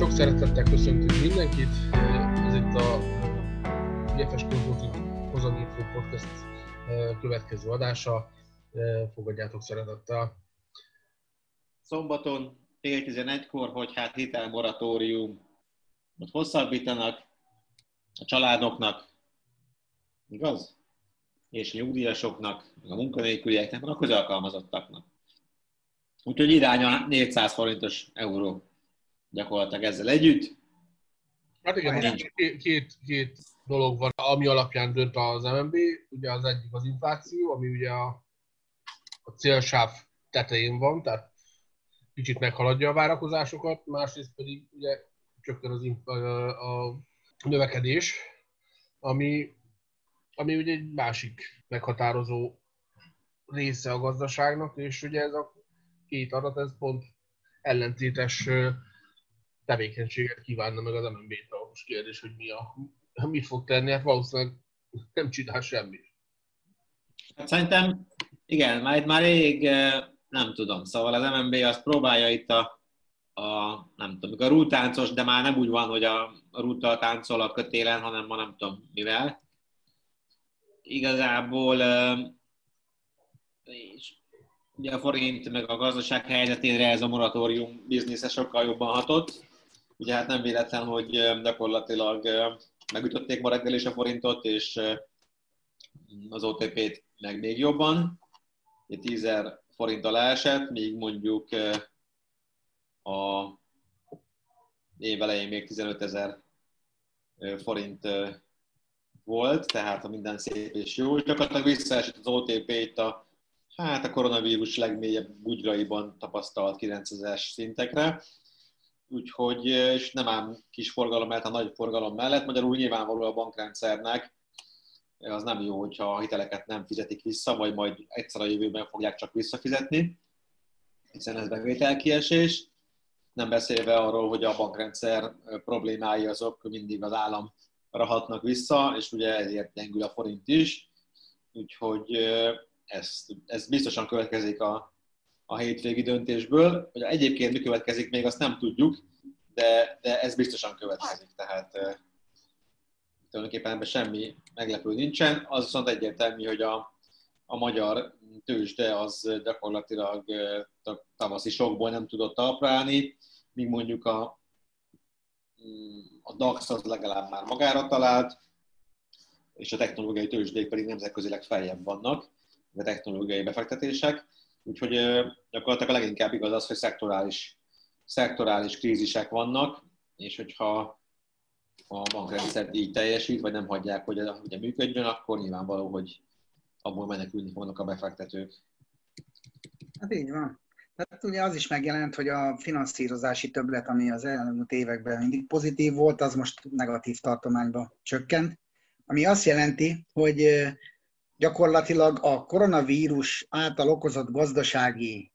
Sok szeretettel köszöntünk mindenkit. Ez itt a GFS Consulting Hozadinfo Podcast következő adása. Fogadjátok szeretettel. Szombaton fél 11-kor, hogy hát hitelmoratórium ott hosszabbítanak a családoknak, igaz? És a nyugdíjasoknak, a munkanélkülieknek, a közalkalmazottaknak. Úgyhogy irány a 400 forintos euró gyakorlatilag ezzel együtt. Hát igen, most két, két, két dolog van, ami alapján dönt az MNB. Ugye az egyik az infláció, ami ugye a, a célsáv tetején van, tehát kicsit meghaladja a várakozásokat, másrészt pedig ugye csökken az inf- a, a növekedés, ami, ami ugye egy másik meghatározó része a gazdaságnak, és ugye ez a két adat, ez pont ellentétes tevékenységet kívánna meg az MNB-től. Most kérdés, hogy mi a, mit fog tenni, hát valószínűleg nem csinál semmit. Szerintem, igen, már itt már rég, nem tudom, szóval az MNB azt próbálja itt a, a nem tudom, a rútáncos, de már nem úgy van, hogy a, a rúttal táncol a kötélen, hanem ma nem tudom mivel. Igazából és ugye a forint meg a gazdaság helyzetére ez a moratórium biznisze sokkal jobban hatott. Ugye hát nem véletlen, hogy gyakorlatilag megütötték ma reggel is a forintot, és az OTP-t meg még jobban. 10 forint alá esett, míg mondjuk a év elején még 15 ezer forint volt, tehát ha minden szép és jó, és gyakorlatilag visszaesett az OTP itt a, hát a koronavírus legmélyebb bugyraiban tapasztalt 9000-es szintekre, úgyhogy, és nem ám kis forgalom mellett, a nagy forgalom mellett, magyarul nyilvánvaló a bankrendszernek, az nem jó, hogyha a hiteleket nem fizetik vissza, vagy majd egyszer a jövőben fogják csak visszafizetni, hiszen ez bevételkiesés. Nem beszélve arról, hogy a bankrendszer problémái azok mindig az állam rahatnak vissza, és ugye ezért gyengül a forint is. Úgyhogy ez, ez biztosan következik a, a hétvégi döntésből. Hogy egyébként mi következik, még azt nem tudjuk, de, de ez biztosan következik. Tehát tulajdonképpen ebben semmi meglepő nincsen. Az viszont egyértelmű, hogy a, a magyar tőzsde az gyakorlatilag tavaszi sokból nem tudott talpra állni, míg mondjuk a, a DAX az legalább már magára talált, és a technológiai tőzsdék pedig nemzetközileg feljebb vannak, a technológiai befektetések. Úgyhogy gyakorlatilag a leginkább igaz az, hogy szektorális, szektorális krízisek vannak, és hogyha a bankrendszer így teljesít, vagy nem hagyják, hogy ugye működjön, akkor nyilvánvaló, hogy abból menekülni fognak a befektetők. Hát így van. Tehát ugye az is megjelent, hogy a finanszírozási többlet, ami az elmúlt években mindig pozitív volt, az most negatív tartományba csökkent, ami azt jelenti, hogy gyakorlatilag a koronavírus által okozott gazdasági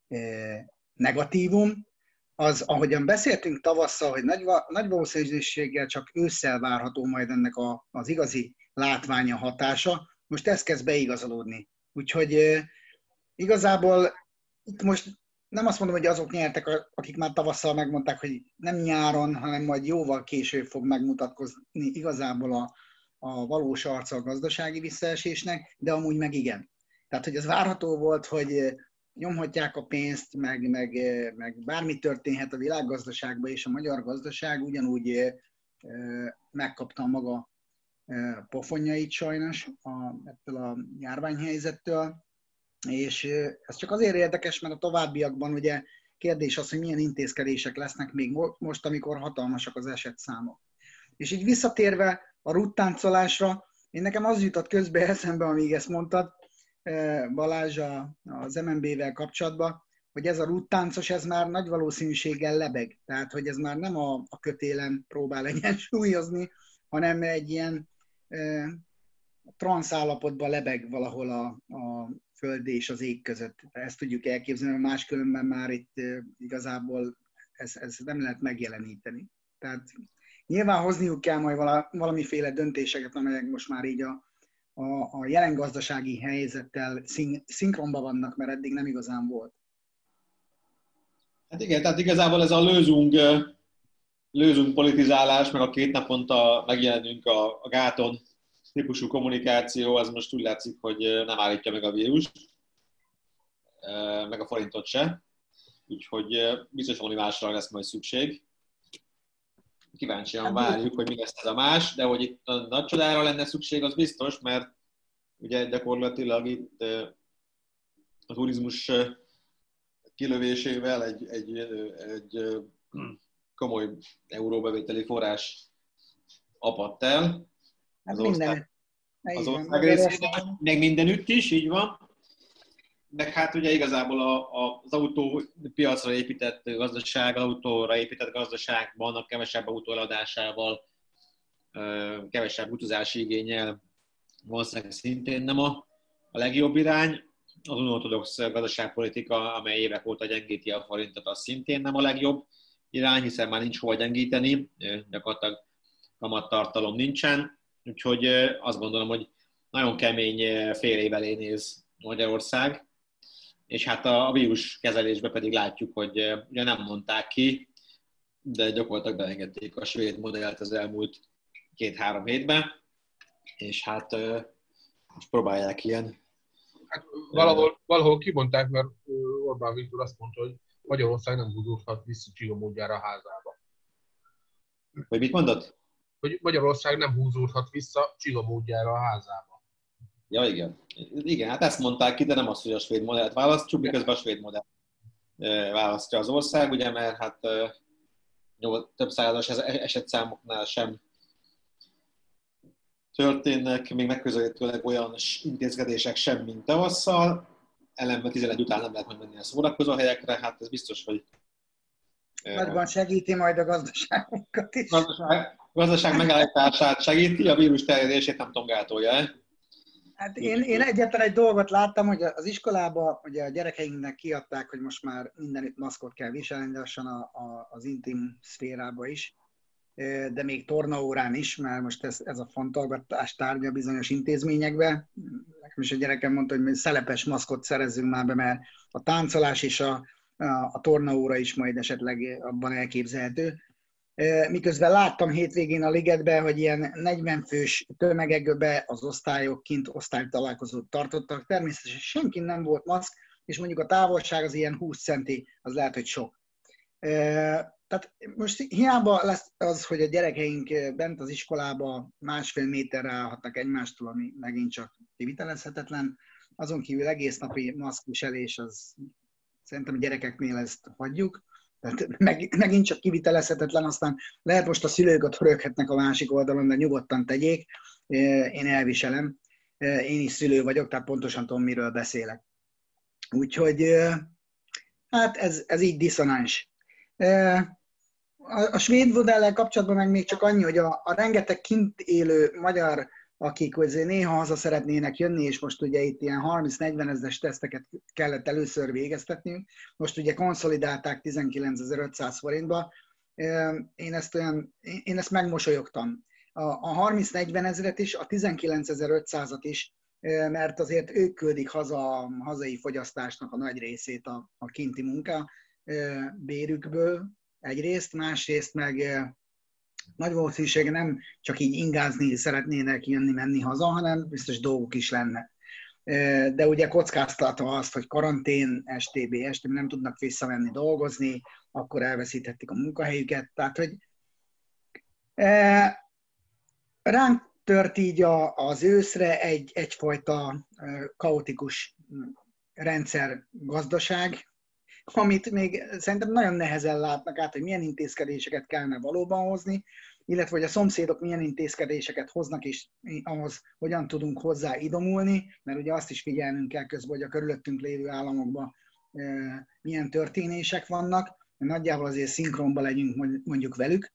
negatívum, az, ahogyan beszéltünk tavasszal, hogy nagy, nagy valószínűséggel csak ősszel várható majd ennek a, az igazi látványa hatása, most ez kezd beigazolódni. Úgyhogy igazából itt most nem azt mondom, hogy azok nyertek, akik már tavasszal megmondták, hogy nem nyáron, hanem majd jóval később fog megmutatkozni igazából a, a valós arca a gazdasági visszaesésnek, de amúgy meg igen. Tehát, hogy ez várható volt, hogy nyomhatják a pénzt, meg, meg, meg bármi történhet a világgazdaságban, és a magyar gazdaság ugyanúgy megkapta a maga pofonjait sajnos a, ettől a járványhelyzettől, és ez csak azért érdekes, mert a továbbiakban ugye kérdés az, hogy milyen intézkedések lesznek még most, amikor hatalmasak az esetszámok. És így visszatérve a ruttáncolásra, én nekem az jutott közbe eszembe, amíg ezt mondtad, Balázs az MNB-vel kapcsolatban, hogy ez a rúttáncos, ez már nagy valószínűséggel lebeg. Tehát, hogy ez már nem a, a kötélen próbál egyensúlyozni, hanem egy ilyen e, transz állapotban lebeg valahol a, a föld és az ég között. Ezt tudjuk elképzelni, mert máskülönben már itt e, igazából ez, ez nem lehet megjeleníteni. Tehát nyilván hozniuk kell majd vala, valamiféle döntéseket, amelyek most már így a, a, a jelen gazdasági helyzettel szink, szinkronban vannak, mert eddig nem igazán volt. Hát igen, tehát igazából ez a lőzung lőzünk politizálás, meg a két naponta megjelenünk a, a gáton típusú kommunikáció, az most úgy látszik, hogy nem állítja meg a vírust, meg a forintot se. Úgyhogy biztos valami másra lesz majd szükség. Kíváncsian hát, várjuk, hogy mi lesz ez a más, de hogy itt a nagy csodára lenne szükség, az biztos, mert ugye gyakorlatilag itt a turizmus kilövésével egy, egy, egy komoly euróbevételi forrás apadt el. Hát az minden. Ország, az ország részében, meg mindenütt is, így van. Meg hát ugye igazából a, a, az autópiacra épített gazdaság, autóra épített gazdaságban a kevesebb autóeladásával, kevesebb utazási igényel valószínűleg szintén nem a, a legjobb irány. Az unortodox gazdaságpolitika, amely évek óta gyengíti a forintot, az szintén nem a legjobb irány, hiszen már nincs hova gyengíteni, gyakorlatilag kamattartalom nincsen, úgyhogy azt gondolom, hogy nagyon kemény fél év elé néz Magyarország, és hát a vírus kezelésben pedig látjuk, hogy ugye nem mondták ki, de gyakorlatilag beengedték a svéd modellt az elmúlt két-három hétben, és hát most próbálják ilyen. Hát valahol, valahol kimondták, mert Orbán Viktor azt mondta, hogy Magyarország nem húzódhat vissza Csiga módjára a házába. Vagy mit mondott? Hogy Magyarország nem húzódhat vissza Csiga módjára a házába. Ja, igen. Igen, hát ezt mondták ki, de nem azt, hogy a svéd modellt választjuk, miközben a svéd modell választja az ország, ugye, mert hát több százas esetszámoknál sem történnek még megközelítőleg olyan intézkedések sem, mint tavasszal, ellenben 11 után nem lehet majd menni a szórakozó helyekre, hát ez biztos, hogy Nagyban segíti majd a gazdaságunkat is. Gazdaság, gazdaság megállítását segíti, a vírus terjedését nem tudom gátolja? Hát én, én egyetlen egy dolgot láttam, hogy az iskolába ugye a gyerekeinknek kiadták, hogy most már mindenütt maszkot kell viselni, lassan a, a, az intim szférába is de még tornaórán is, mert most ez, ez a fontolgatás tárgya bizonyos intézményekbe. Nekem is a gyerekem mondta, hogy szelepes maszkot szerezzünk már be, mert a táncolás és a, a, a tornaóra is majd esetleg abban elképzelhető. Miközben láttam hétvégén a ligetbe, hogy ilyen 40 fős tömegekbe az osztályok kint osztálytalálkozót tartottak. Természetesen senki nem volt maszk, és mondjuk a távolság az ilyen 20 centi, az lehet, hogy sok tehát most hiába lesz az, hogy a gyerekeink bent az iskolába másfél méterre állhatnak egymástól, ami megint csak kivitelezhetetlen, azon kívül egész napi maszkviselés, az szerintem a gyerekeknél ezt hagyjuk, tehát meg, megint csak kivitelezhetetlen, aztán lehet most a szülők ott röghetnek a másik oldalon, de nyugodtan tegyék, én elviselem, én is szülő vagyok, tehát pontosan tudom, miről beszélek. Úgyhogy hát ez, ez így diszonáns. A, a svéd modellel kapcsolatban meg még csak annyi, hogy a, a rengeteg kint élő magyar, akik azért néha haza szeretnének jönni, és most ugye itt ilyen 30-40 ezeres teszteket kellett először végeztetniük, most ugye konszolidálták 19.500 forintba, én ezt, olyan, én ezt megmosolyogtam. A, a 30-40 ezeret is, a 19.500-at is, mert azért ők küldik haza a hazai fogyasztásnak a nagy részét a, a kinti munka, bérükből egyrészt, másrészt meg nagy valószínűsége nem csak így ingázni szeretnének jönni-menni haza, hanem biztos dolgok is lenne. De ugye kockáztatva azt, hogy karantén, STB, STB nem tudnak visszamenni dolgozni, akkor elveszíthetik a munkahelyüket. Tehát, hogy ránk tört így az őszre egy, egyfajta kaotikus rendszer gazdaság, amit még szerintem nagyon nehezen látnak át, hogy milyen intézkedéseket kellene valóban hozni, illetve hogy a szomszédok milyen intézkedéseket hoznak, és ahhoz hogyan tudunk hozzá idomulni, mert ugye azt is figyelnünk kell közben, hogy a körülöttünk lévő államokban milyen történések vannak, nagyjából azért szinkronba legyünk mondjuk velük,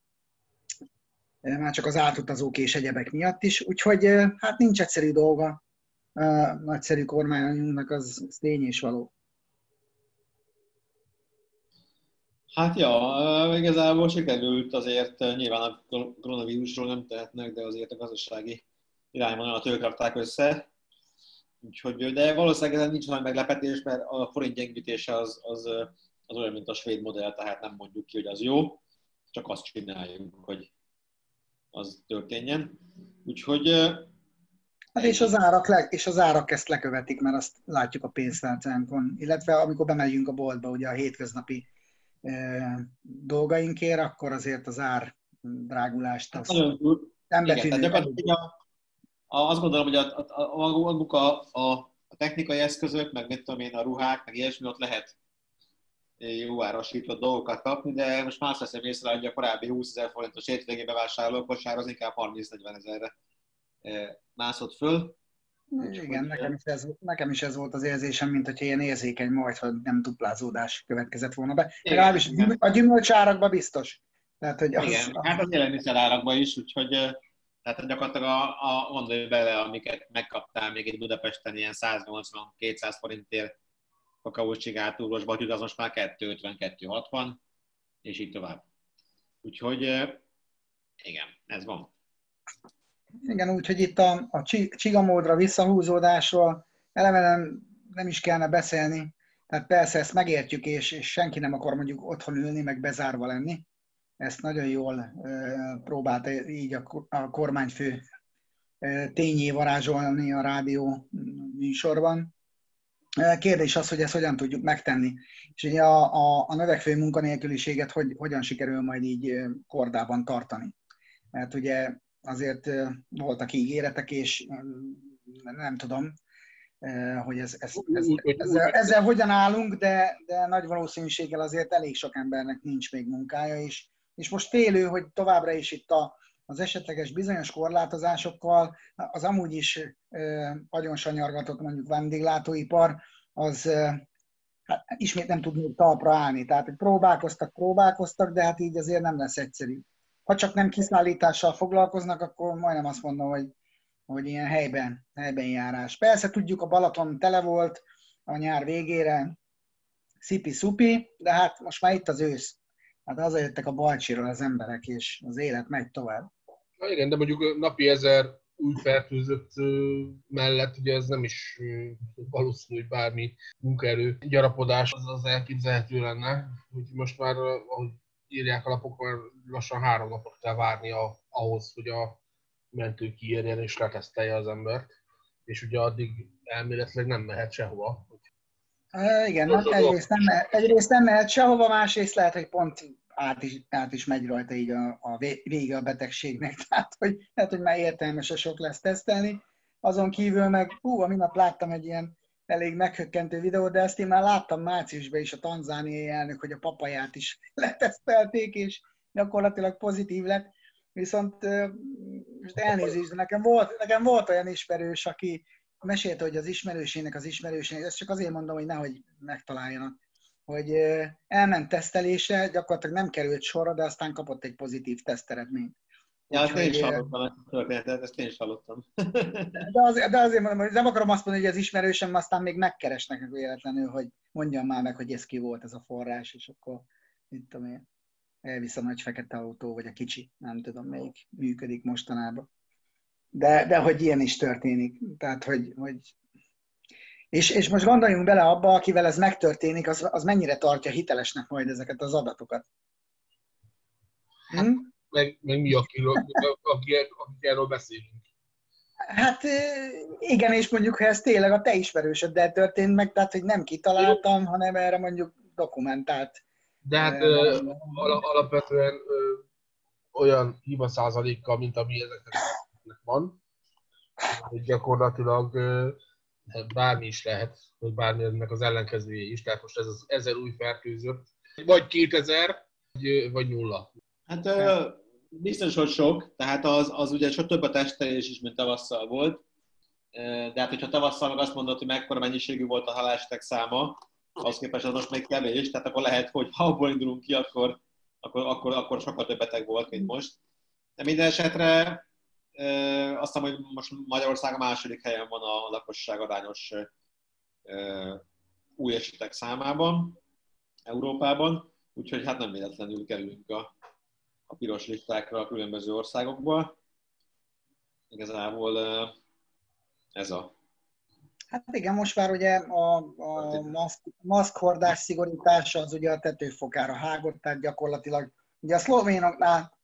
már csak az átutazók és egyebek miatt is, úgyhogy hát nincs egyszerű dolga. Nagyszerű kormányunknak, az, az tény és való. Hát ja, igazából sikerült azért, nyilván a koronavírusról nem tehetnek, de azért a gazdasági irányvonalat ők rakták össze. Úgyhogy, de valószínűleg ez nincs nagy meglepetés, mert a forint gyengítése az, az, az olyan, mint a svéd modell, tehát nem mondjuk ki, hogy az jó. csak azt csináljuk, hogy az történjen. Úgyhogy Hát és az, árak le, és az árak ezt lekövetik, mert azt látjuk a pénztárcánkon, illetve amikor bemegyünk a boltba, ugye a hétköznapi dolgainkért, akkor azért az ár drágulást hát nem betűnő. a, a, azt gondolom, hogy a, a, a, a, a technikai eszközök, meg mit tudom én, a ruhák, meg ilyesmi, ott lehet jó árasított dolgokat kapni, de most más veszem észre, hogy a korábbi 20 ezer forintos hétvégén bevásárló kosár az inkább 30-40 ezerre mászott föl. Igen, nekem is, ez, nekem is ez volt az érzésem, mint hogyha ilyen érzékeny majd, hogy nem duplázódás következett volna be. Legalábbis a gyümölcsárakba biztos. Tehát, hogy az, Igen, az... hát az élelmiszer árakban is, úgyhogy tehát gyakorlatilag a, a gondolj bele, amiket megkaptál még itt Budapesten ilyen 180-200 forintért kakaós csigátúros batyud, az most már 250-260, és így tovább. Úgyhogy igen, ez van. Igen, úgyhogy itt a, a csigamódra visszahúzódásról eleve nem, nem is kellene beszélni. Tehát persze ezt megértjük, és, és senki nem akar mondjuk otthon ülni, meg bezárva lenni. Ezt nagyon jól e, próbálta így a, a kormányfő e, tényé varázsolni a rádió műsorban. Kérdés az, hogy ezt hogyan tudjuk megtenni. És ugye a, a, a növekvő munkanélküliséget hogy, hogyan sikerül majd így kordában tartani. Mert ugye azért voltak ígéretek, és nem tudom, hogy ez, ez, ez, ezzel, ezzel hogyan állunk, de, de nagy valószínűséggel azért elég sok embernek nincs még munkája, és, és most félő, hogy továbbra is itt a, az esetleges bizonyos korlátozásokkal az amúgy is nagyon sanyargatott mondjuk vendéglátóipar, az hát ismét nem tud még talpra állni. Tehát, hogy próbálkoztak, próbálkoztak, de hát így azért nem lesz egyszerű ha csak nem kiszállítással foglalkoznak, akkor majdnem azt mondom, hogy, hogy ilyen helyben, helyben járás. Persze tudjuk, a Balaton tele volt a nyár végére, szipi-szupi, de hát most már itt az ősz. Hát azért jöttek a balcsiról az emberek, és az élet megy tovább. Na igen, de mondjuk napi ezer új fertőzött mellett ugye ez nem is valószínű, hogy bármi munkaerő gyarapodás az, az elképzelhető lenne. Hogy most már, ahogy írják a lapok, mert lassan három napot kell várni a, ahhoz, hogy a mentő kiérjen és letesztelje az embert. És ugye addig elméletileg nem mehet sehova. E, igen, hát egyrészt nem, mehet, egyrészt nem mehet sehova, másrészt lehet, hogy pont át is, át is megy rajta így a, a vége a betegségnek. Tehát, hogy, lehet, hogy már értelmes a sok lesz tesztelni. Azon kívül meg, hú, a minap láttam egy ilyen elég meghökkentő videó, de ezt én már láttam márciusban is a tanzániai elnök, hogy a papaját is letesztelték, és gyakorlatilag pozitív lett. Viszont most elnézést, nekem volt, nekem volt olyan ismerős, aki mesélte, hogy az ismerősének az ismerősének, ezt csak azért mondom, hogy nehogy megtaláljanak, hogy elment tesztelése, gyakorlatilag nem került sorra, de aztán kapott egy pozitív teszteredményt. Ja, ezt én is hallottam ezt a történetet, ezt én is hallottam. De, azért, de azért mondom, hogy nem akarom azt mondani, hogy az ismerősem aztán még megkeresnek véletlenül, hogy mondjam már meg, hogy ez ki volt ez a forrás, és akkor mit tudom én, elvisz a nagy fekete autó, vagy a kicsi, nem tudom melyik működik mostanában. De, de hogy ilyen is történik. Tehát, hogy, hogy és, és most gondoljunk bele abba, akivel ez megtörténik, az, az mennyire tartja hitelesnek majd ezeket az adatokat. Hm? Meg, meg mi, akiről, akik, akik erről beszélünk. Hát igen, és mondjuk, ha ez tényleg a te ismerősöddel történt meg, tehát, hogy nem kitaláltam, hanem erre mondjuk dokumentált. De hát ö, alapvetően ö, olyan hiba százalékkal, mint ami ezeknek van, hogy gyakorlatilag ö, bármi is lehet, hogy bármi ennek az ellenkezője is. Tehát most ez az ezer új fertőzött, vagy 2000, vagy, vagy nulla. Hát biztos, hogy sok, tehát az, az ugye sok több a tesztelés is, mint tavasszal volt. De hát, hogyha tavasszal meg azt mondod, hogy mekkora mennyiségű volt a halálesetek száma, az képest az most még kevés, tehát akkor lehet, hogy ha abból indulunk ki, akkor, akkor, akkor, akkor sokkal több beteg volt, mint most. De minden esetre azt hiszem, hogy most Magyarország a második helyen van a lakosság arányos új esetek számában Európában, úgyhogy hát nem véletlenül kerülünk a a piros listákra a különböző országokból. Igazából ez a Hát igen, most már ugye a, a maszk, maszkhordás szigorítása az ugye a tetőfokára hágott, tehát gyakorlatilag Ugye a szlovénoknál,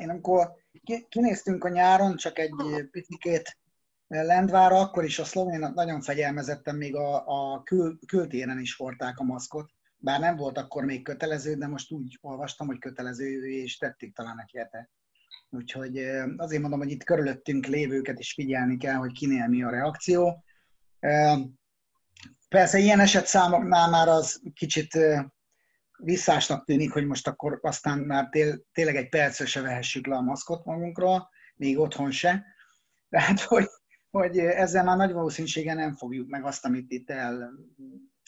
én amikor kinéztünk a nyáron, csak egy picikét Lendvára, akkor is a szlovénok nagyon fegyelmezetten még a, a kül, kültéren is hordták a maszkot, bár nem volt akkor még kötelező, de most úgy olvastam, hogy kötelező, és tették talán egy hete. Úgyhogy azért mondom, hogy itt körülöttünk lévőket is figyelni kell, hogy kinél mi a reakció. Persze ilyen esetszámoknál már az kicsit visszásnak tűnik, hogy most akkor aztán már tényleg egy percre se vehessük le a maszkot magunkról, még otthon se. Tehát, hogy, hogy ezzel már nagy valószínűséggel nem fogjuk meg azt, amit itt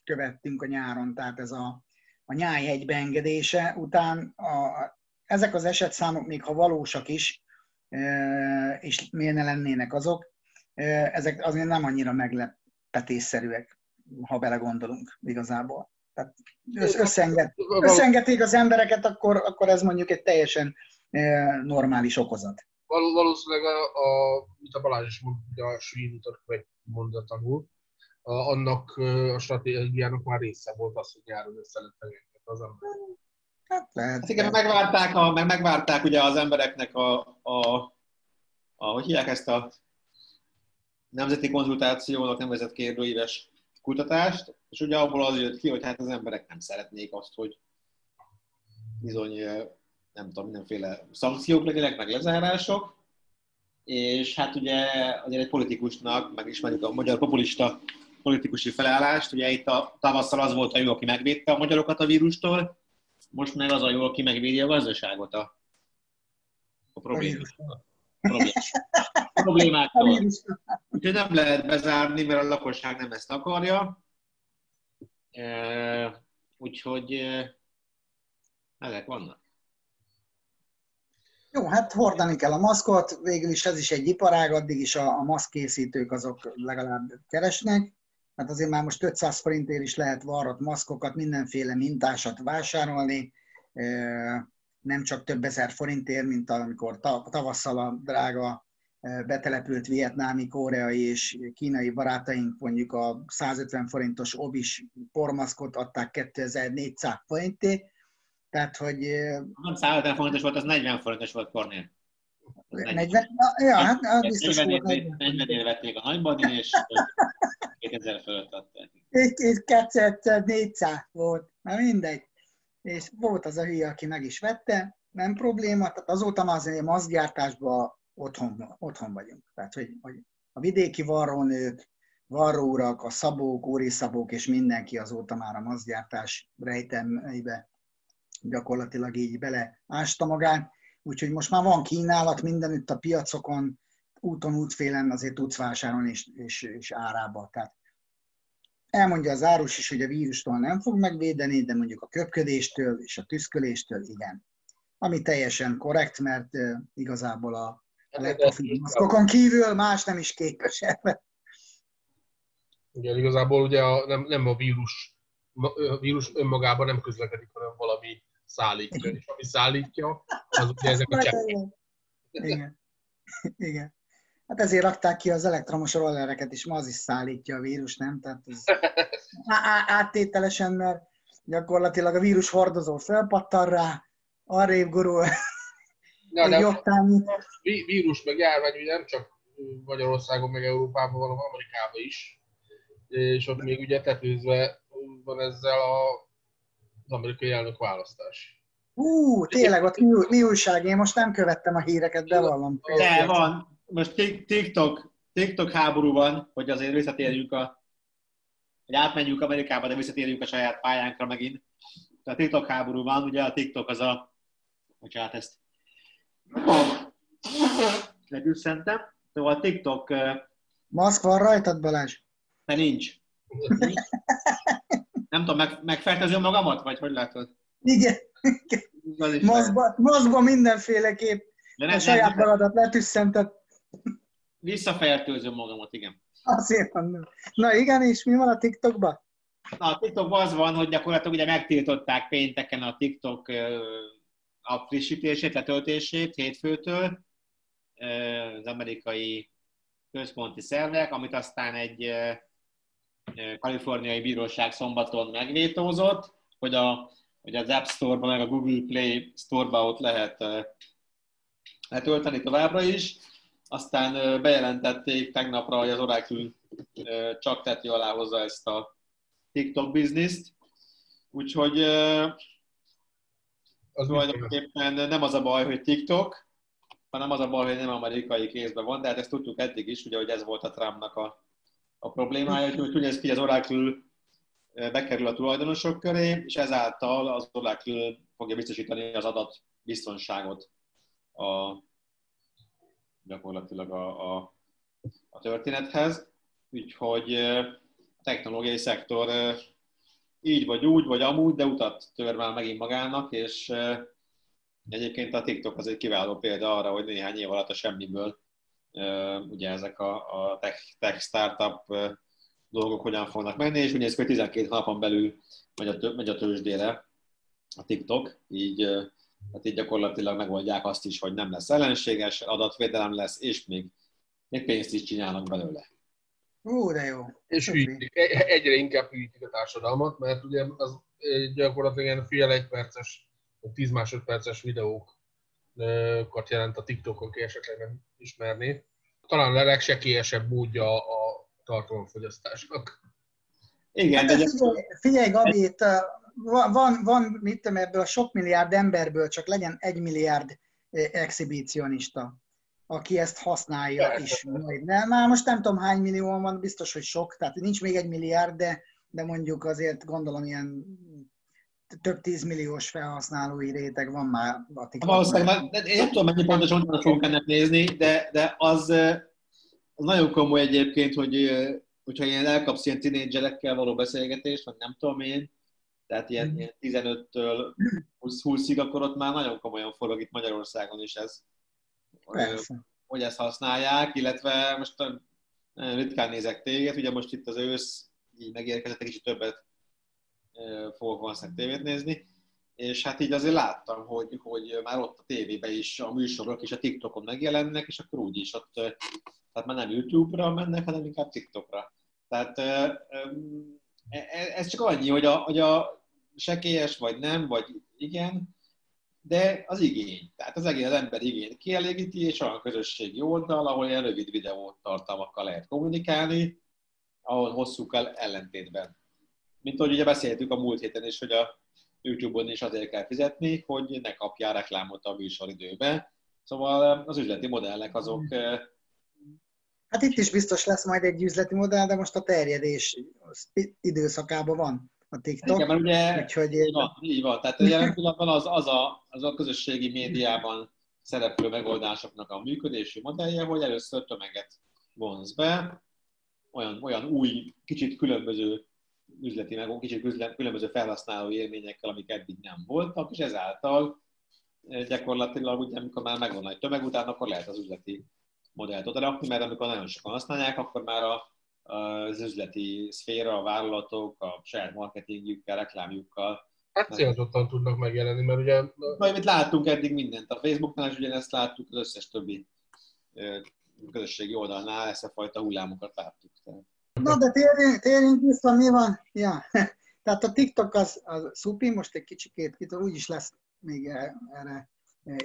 elkövettünk a nyáron, tehát ez a, a nyájhegy beengedése után a, ezek az esetszámok, még ha valósak is, és miért ne lennének azok, ezek azért nem annyira meglepetésszerűek, ha belegondolunk igazából. Tehát összeenged, összeengedték az embereket, akkor, akkor ez mondjuk egy teljesen normális okozat. Val- valószínűleg, a, a, mint a Balázs is mondta, a Svin utat annak a stratégiának már része volt az, hogy nyáron össze lett az ember. Hát, lehet. Hát igen, megvárták, a, meg megvárták ugye az embereknek a, a, a, hogy hívják ezt a nemzeti konzultációnak nevezett kérdőíves kutatást, és ugye abból az jött ki, hogy hát az emberek nem szeretnék azt, hogy bizony, nem tudom, mindenféle szankciók legyenek, meg lezárások, és hát ugye azért egy politikusnak, megismerjük a magyar populista politikusi felállást, ugye itt a tavasszal az volt a jó, aki megvédte a magyarokat a vírustól, most meg az a jó, aki megvédi a gazdaságot a, a problémáktól. problémáktól. Úgyhogy nem lehet bezárni, mert a lakosság nem ezt akarja. Úgyhogy ezek vannak. Jó, hát hordani kell a maszkot, végül is ez is egy iparág, addig is a, a maszkkészítők azok legalább keresnek. Hát azért már most 500 forintért is lehet varrott maszkokat, mindenféle mintásat vásárolni, nem csak több ezer forintért, mint amikor tavasszal a drága betelepült vietnámi, koreai és kínai barátaink mondjuk a 150 forintos obis pormaszkot adták 2400 forintért, tehát, hogy... Nem 150 forintos volt, az 40 forintos volt Kornél. 40? Na, ja, hát, hát biztos 40, volt. 40 éve vették a nagyban, és 2000 fölött adták. Itt, itt 2400 volt, na mindegy. És volt az a hülye, aki meg is vette, nem probléma, tehát azóta már azért maszkgyártásban otthon, otthon vagyunk. Tehát, hogy, hogy a vidéki varrónők, varróurak, a szabók, úriszabók és mindenki azóta már a maszkgyártás rejtelmeibe gyakorlatilag így bele ásta magát. Úgyhogy most már van kínálat mindenütt a piacokon, úton, útfélen azért tudsz vásárolni és, és, és árába. Tehát elmondja az árus is, hogy a vírustól nem fog megvédeni, de mondjuk a köpködéstől és a tüszköléstől igen. Ami teljesen korrekt, mert igazából a a legprofibb maszkokon kívül más nem is képes ebben. Igen, igazából ugye a, nem, nem a vírus, a vírus önmagában nem közlekedik, hanem valami szállítja, és ami szállítja, az ugye ezek a cseppek. Igen. Igen. Hát ezért rakták ki az elektromos rollereket is, ma az is szállítja a vírus, nem? Tehát ez áttételesen, mert gyakorlatilag a vírus hordozó felpattan rá, arrébb gurul, Ja, de vírus meg járvány ugye nem csak Magyarországon, meg Európában, hanem Amerikában is. És ott még ugye tetőzve van ezzel a, az amerikai elnök választás. Hú, tényleg ott mi, mi újság? Én most nem követtem a híreket, bevallom. De van. Most TikTok, TikTok háború van, hogy azért visszatérjünk a hogy átmenjünk Amerikába, de visszatérjünk a saját pályánkra megint. Tehát TikTok háború van, ugye a TikTok az a, bocsánat, ezt Megüsszentem. Szóval a TikTok... Maszk van rajtad, Balázs? De nincs. Nem tudom, meg, megfertezem magamat, vagy hogy látod? Igen. Maszkba, maszkba mindenféleképp De nem, a saját nem, magadat letüsszented. Visszafertőzöm magamat, igen. Azért mondom. Na igen, és mi van a TikTokban? Na, a TikTokban az van, hogy gyakorlatilag ugye megtiltották pénteken a TikTok a frissítését, letöltését hétfőtől az amerikai központi szervek, amit aztán egy kaliforniai bíróság szombaton megvétózott, hogy a hogy az App Store-ban, meg a Google Play Store-ban ott lehet letölteni továbbra is. Aztán bejelentették tegnapra, hogy az Oracle csak teti alá hozza ezt a TikTok bizniszt. Úgyhogy az tulajdonképpen nem az a baj, hogy TikTok, hanem az a baj, hogy nem amerikai kézben van, de hát ezt tudtuk eddig is, ugye, hogy ez volt a Trumpnak a, a problémája, hogy úgy ki, az Oracle bekerül a tulajdonosok köré, és ezáltal az Oracle fogja biztosítani az adat biztonságot a, gyakorlatilag a, a, a történethez. Úgyhogy a technológiai szektor így vagy úgy, vagy amúgy, de utat tör már megint magának, és egyébként a TikTok az egy kiváló példa arra, hogy néhány év alatt a semmiből ugye ezek a, a tech, tech startup dolgok hogyan fognak menni, és úgy néz ki, hogy 12 napon belül megy a, megy a tőzsdére a TikTok, így, hát így gyakorlatilag megoldják azt is, hogy nem lesz ellenséges, adatvédelem lesz, és még, még pénzt is csinálnak belőle. Ó, de jó. És hűítik, egyre inkább hűítik a társadalmat, mert ugye az gyakorlatilag ilyen fél egy perces, 10 másodperces videókat jelent a TikTokon, aki esetleg nem ismerné. Talán a legsekélyesebb módja a tartalomfogyasztásnak. Igen, hát de... Figyelj, figyelj Gabi, itt van, van mit tudom, ebből a sok milliárd emberből csak legyen egy milliárd exhibicionista aki ezt használja Persze. is majd. Nem, már most nem tudom hány millió van, biztos, hogy sok, tehát nincs még egy milliárd, de, de mondjuk azért gondolom ilyen több tízmilliós felhasználói réteg van már a TikTokban. Valószínűleg, de én nem tudom, mennyi pontosan utána fogunk ennek nézni, de, de az, az nagyon komoly egyébként, hogy hogyha ilyen elkapsz ilyen tinédzserekkel való beszélgetést, vagy nem tudom én, tehát ilyen, mm. ilyen 15-től 20-ig, akkor ott már nagyon komolyan forog itt Magyarországon is ez. Persze. hogy ezt használják, illetve most ritkán nézek téged, ugye most itt az ősz így megérkezett, egy kicsit többet fogok valószínűleg tévét nézni, és hát így azért láttam, hogy, hogy már ott a tévében is a műsorok és a TikTokon megjelennek, és akkor úgyis ott, tehát már nem YouTube-ra mennek, hanem inkább TikTokra. Tehát e, e, ez csak annyi, hogy a, hogy a sekélyes vagy nem, vagy igen, de az igény. Tehát az egész az ember igény kielégíti, és olyan közösségi oldal, ahol ilyen rövid videót tartalmakkal lehet kommunikálni, ahol hosszúkkal ellentétben. Mint ahogy ugye beszéltük a múlt héten is, hogy a YouTube-on is azért kell fizetni, hogy ne kapjál reklámot a műsoridőbe. Szóval az üzleti modellek azok... Hát itt is biztos lesz majd egy üzleti modell, de most a terjedés időszakában van a TikTok. Igen, mert ugye úgyhogy... így, van, így van. Tehát jelen pillanatban az, az, a, az a közösségi médiában szereplő megoldásoknak a működési modellje, hogy először tömeget vonz be, olyan, olyan új, kicsit különböző üzleti, meg kicsit különböző felhasználó élményekkel, amik eddig nem voltak, és ezáltal eh, gyakorlatilag, ugye, amikor már megvan egy tömeg után, akkor lehet az üzleti modellt odarakni, mert amikor nagyon sokan használják, akkor már a az üzleti szféra, a vállalatok, a saját marketingjükkel, reklámjukkal. Hát célzottan tudnak megjelenni, mert ugye... Majd mit láttunk eddig mindent. A Facebooknál is ugyanezt láttuk, az összes többi közösségi oldalnál ezt a fajta hullámokat láttuk. Na, de térjünk, térjünk vissza, mi van? Ja. Tehát a TikTok az, az szupi, most egy kicsikét, úgy is lesz még erre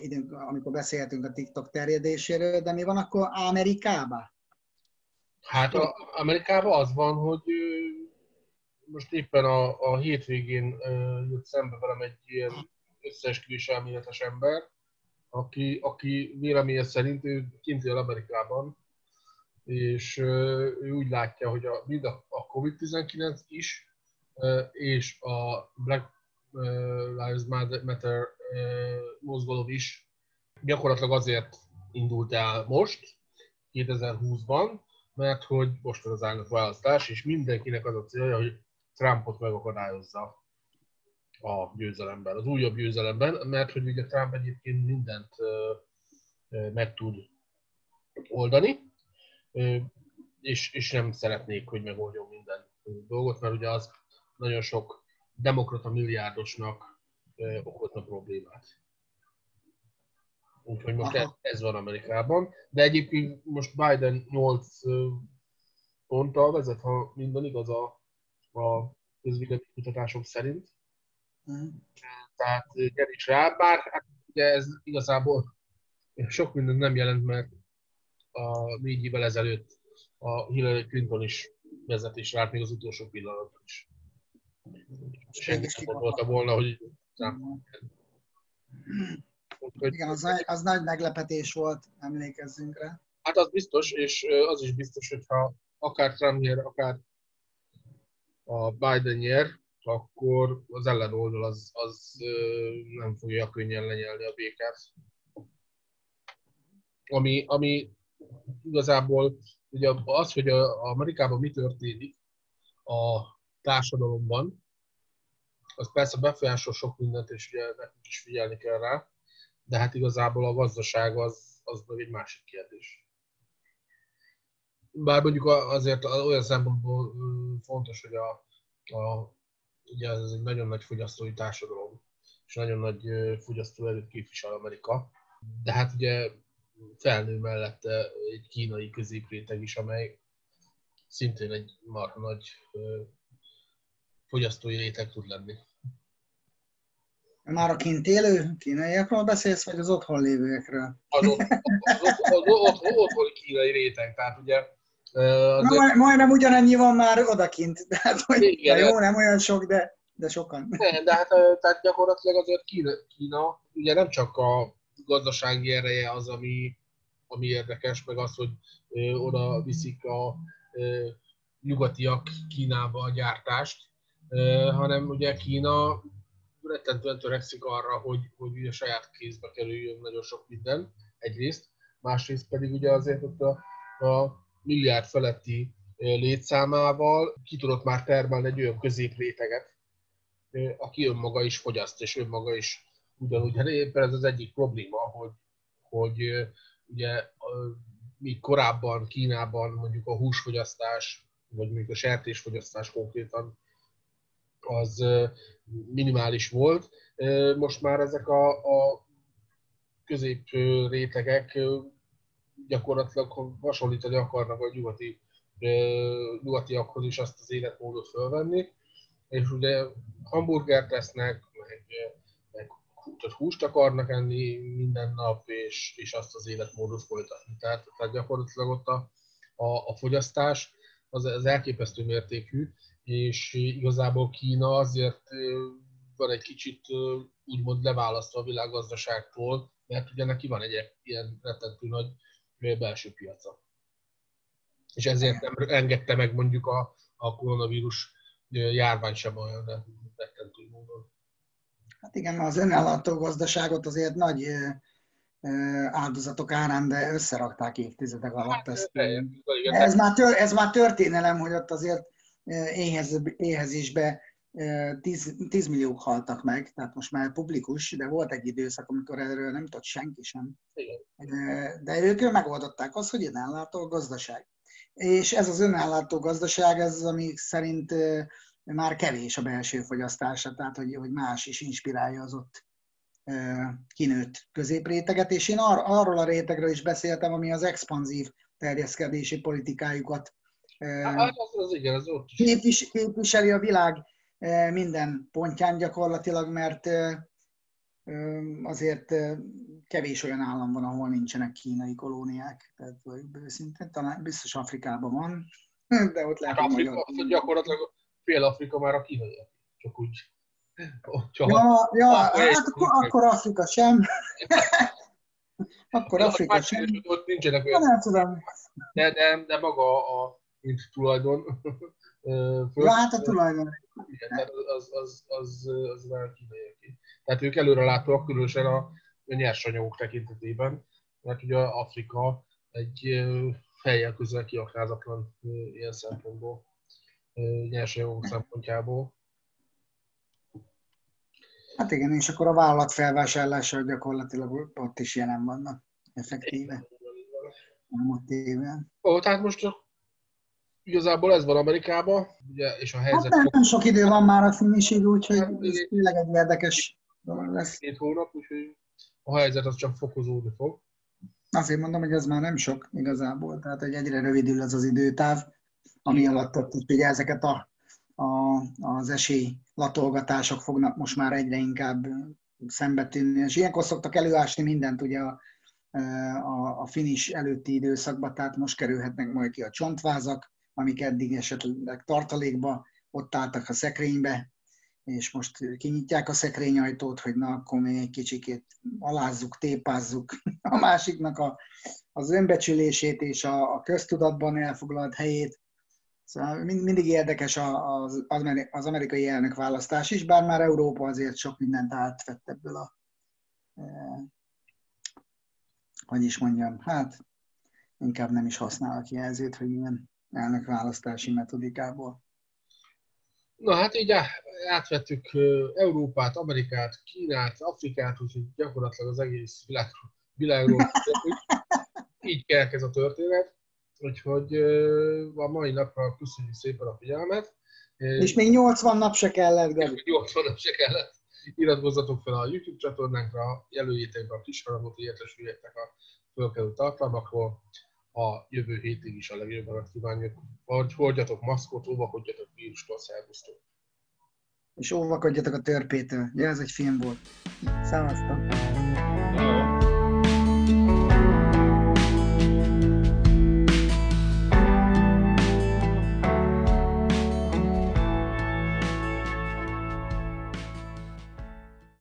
időnk, amikor beszélhetünk a TikTok terjedéséről, de mi van akkor Amerikában? Hát a, Amerikában az van, hogy most éppen a, a hétvégén jött szembe velem egy ilyen összeesküvés elméletes ember, aki, aki véleménye szerint ő kint él Amerikában, és ő úgy látja, hogy a, mind a, a COVID-19 is, és a Black Lives Matter mozgalom is gyakorlatilag azért indult el most, 2020-ban, mert hogy most van az elnök választás, és mindenkinek az a célja, hogy Trumpot megakadályozza a győzelemben, az újabb győzelemben, mert hogy ugye Trump egyébként mindent meg tud oldani, és, és nem szeretnék, hogy megoldjon minden dolgot, mert ugye az nagyon sok demokrata milliárdosnak okozna problémát. Úgyhogy most ez, ez van Amerikában. De egyébként most Biden 8 ponttal vezet, ha minden igaz a, a közvélemény kutatások szerint. Mm. Tehát nyer is rá, bár hát ugye ez igazából sok minden nem jelent, mert a négy évvel ezelőtt a Hillary Clinton is vezetés rárt még az utolsó pillanatban is. Senki sem gondolta volna, hogy nem. Igen, az, nagy, az nagy meglepetés volt, emlékezzünk rá. Hát az biztos, és az is biztos, hogyha akár Trump nyer, akár a Biden nyer, akkor az ellenoldal az, az nem fogja könnyen lenyelni a békát. Ami, ami igazából ugye az, hogy a, Amerikában mi történik a társadalomban, az persze befolyásol sok mindent, és ugye nekünk is figyelni kell rá, de hát igazából a gazdaság az, az meg egy másik kérdés. Bár mondjuk azért olyan szempontból fontos, hogy a, a, ugye ez egy nagyon nagy fogyasztói társadalom, és nagyon nagy fogyasztóerőt képvisel Amerika, de hát ugye felnő mellette egy kínai középréteg is, amely szintén egy marha nagy fogyasztói réteg tud lenni. Már a kint élő kínaiakról beszélsz, vagy az otthon lévőekről? Az, ott, az, az, az, otthon kínai réteg, tehát ugye... Na, majdnem ugyanannyi van már odakint, tehát hogy Igen, jó, nem olyan sok, de, de sokan. Ne, de hát tehát gyakorlatilag azért Kína, Kína ugye nem csak a gazdasági ereje az, ami, ami érdekes, meg az, hogy oda viszik a nyugatiak Kínába a gyártást, hanem ugye Kína rettentően törekszik arra, hogy, hogy ugye saját kézbe kerüljön nagyon sok minden, egyrészt, másrészt pedig ugye azért ott a, a milliárd feletti létszámával ki tudott már termelni egy olyan középréteget, aki önmaga is fogyaszt, és önmaga is ugyanúgy, hát éppen ez az egyik probléma, hogy, hogy ugye míg korábban Kínában mondjuk a húsfogyasztás, vagy mondjuk a sertésfogyasztás konkrétan az minimális volt. Most már ezek a, a közép rétegek gyakorlatilag hasonlítani akarnak a nyugati, nyugatiakhoz is azt az életmódot fölvenni, és ugye hamburgert tesznek, meg, meg húst akarnak enni minden nap, és, és azt az életmódot folytatni. Tehát, tehát gyakorlatilag ott a, a, a fogyasztás az, az elképesztő mértékű, és igazából Kína azért van egy kicsit úgymond leválasztva a világgazdaságtól, mert ugye neki van egy ilyen rettentő nagy belső piaca. És ezért nem engedte meg mondjuk a, a koronavírus járvány sem olyan rettentő módon. Hát igen, az önellátó gazdaságot azért nagy áldozatok árán, de összerakták évtizedek alatt. Hát, ezt. Ez, már tör, ez már történelem, hogy ott azért éhez, éhezésbe 10, 10 milliók haltak meg, tehát most már publikus, de volt egy időszak, amikor erről nem tudott senki sem. De ők megoldották azt, hogy önellátó a gazdaság. És ez az önellátó gazdaság, ez az, ami szerint már kevés a belső fogyasztása, tehát hogy, hogy más is inspirálja az ott kinőtt középréteget, és én ar- arról a rétegről is beszéltem, ami az expanzív terjeszkedési politikájukat Hát. Képvis, képviseli a világ minden pontján gyakorlatilag, mert azért kevés olyan állam van, ahol nincsenek kínai kolóniák. Tehát őszintén, talán biztos Afrikában van, de ott lehet, hát Afrika. Gyakorlatilag fél Afrika már a kínai, csak úgy. Csak ja, ja hát akkor, akkor Afrika sem. akkor Afrika sem. Ott nincsenek olyan. Nem tudom. De, de, de maga a, mint tulajdon. ja, hát a tulajdon. Igen, tehát az, az, az, az már kínaiaké. Tehát ők előrelátóak, különösen a nyersanyagok tekintetében, mert ugye Afrika egy fejjel közel kiaknázatlan ilyen szempontból, nyersanyagok szempontjából. Hát igen, és akkor a vállalat felvásárlása gyakorlatilag ott is jelen vannak, effektíve. Nem Ó, tehát most igazából ez van Amerikában, ugye, és a helyzet... Hát nem, sok idő van már a finisig, úgyhogy hát, ez tényleg egy érdekes dolog lesz. Két hónap, úgyhogy a helyzet az csak fokozódni fog. Azért mondom, hogy ez már nem sok igazából, tehát hogy egyre rövidül ez az időtáv, ami alatt ott ugye ezeket a, a, az esély latolgatások fognak most már egyre inkább szembetűnni, és ilyenkor szoktak előásni mindent ugye a, a, a finish előtti időszakban, tehát most kerülhetnek majd ki a csontvázak, amik eddig esetleg tartalékba, ott álltak a szekrénybe, és most kinyitják a szekrényajtót, hogy na, akkor még egy kicsikét alázzuk, tépázzuk a másiknak a, az önbecsülését és a, a köztudatban elfoglalt helyét. Szóval mind, mindig érdekes az, az amerikai elnök választás is, bár már Európa azért sok mindent átvett ebből a, e, hogy is mondjam, hát inkább nem is használ a kijelzőt, hogy milyen elnökválasztási metodikából. Na hát így átvettük Európát, Amerikát, Kínát, Afrikát, úgyhogy gyakorlatilag az egész világ, világról így kell ez a történet. Úgyhogy a mai napra köszönjük szépen a figyelmet. És még 80 nap se kellett, Gabi. 80 nap se kellett. Iratkozzatok fel a YouTube csatornánkra, jelöljétek be a kis haragot, értesüljetek a fölkerült tartalmakról. A jövő hétig is a legjobban kívánjuk. Hordjatok maszkot, óvakodjatok vírustól, szervusztok! És óvakodjatok a törpétől. Ja, ez egy film volt. Szevasztok!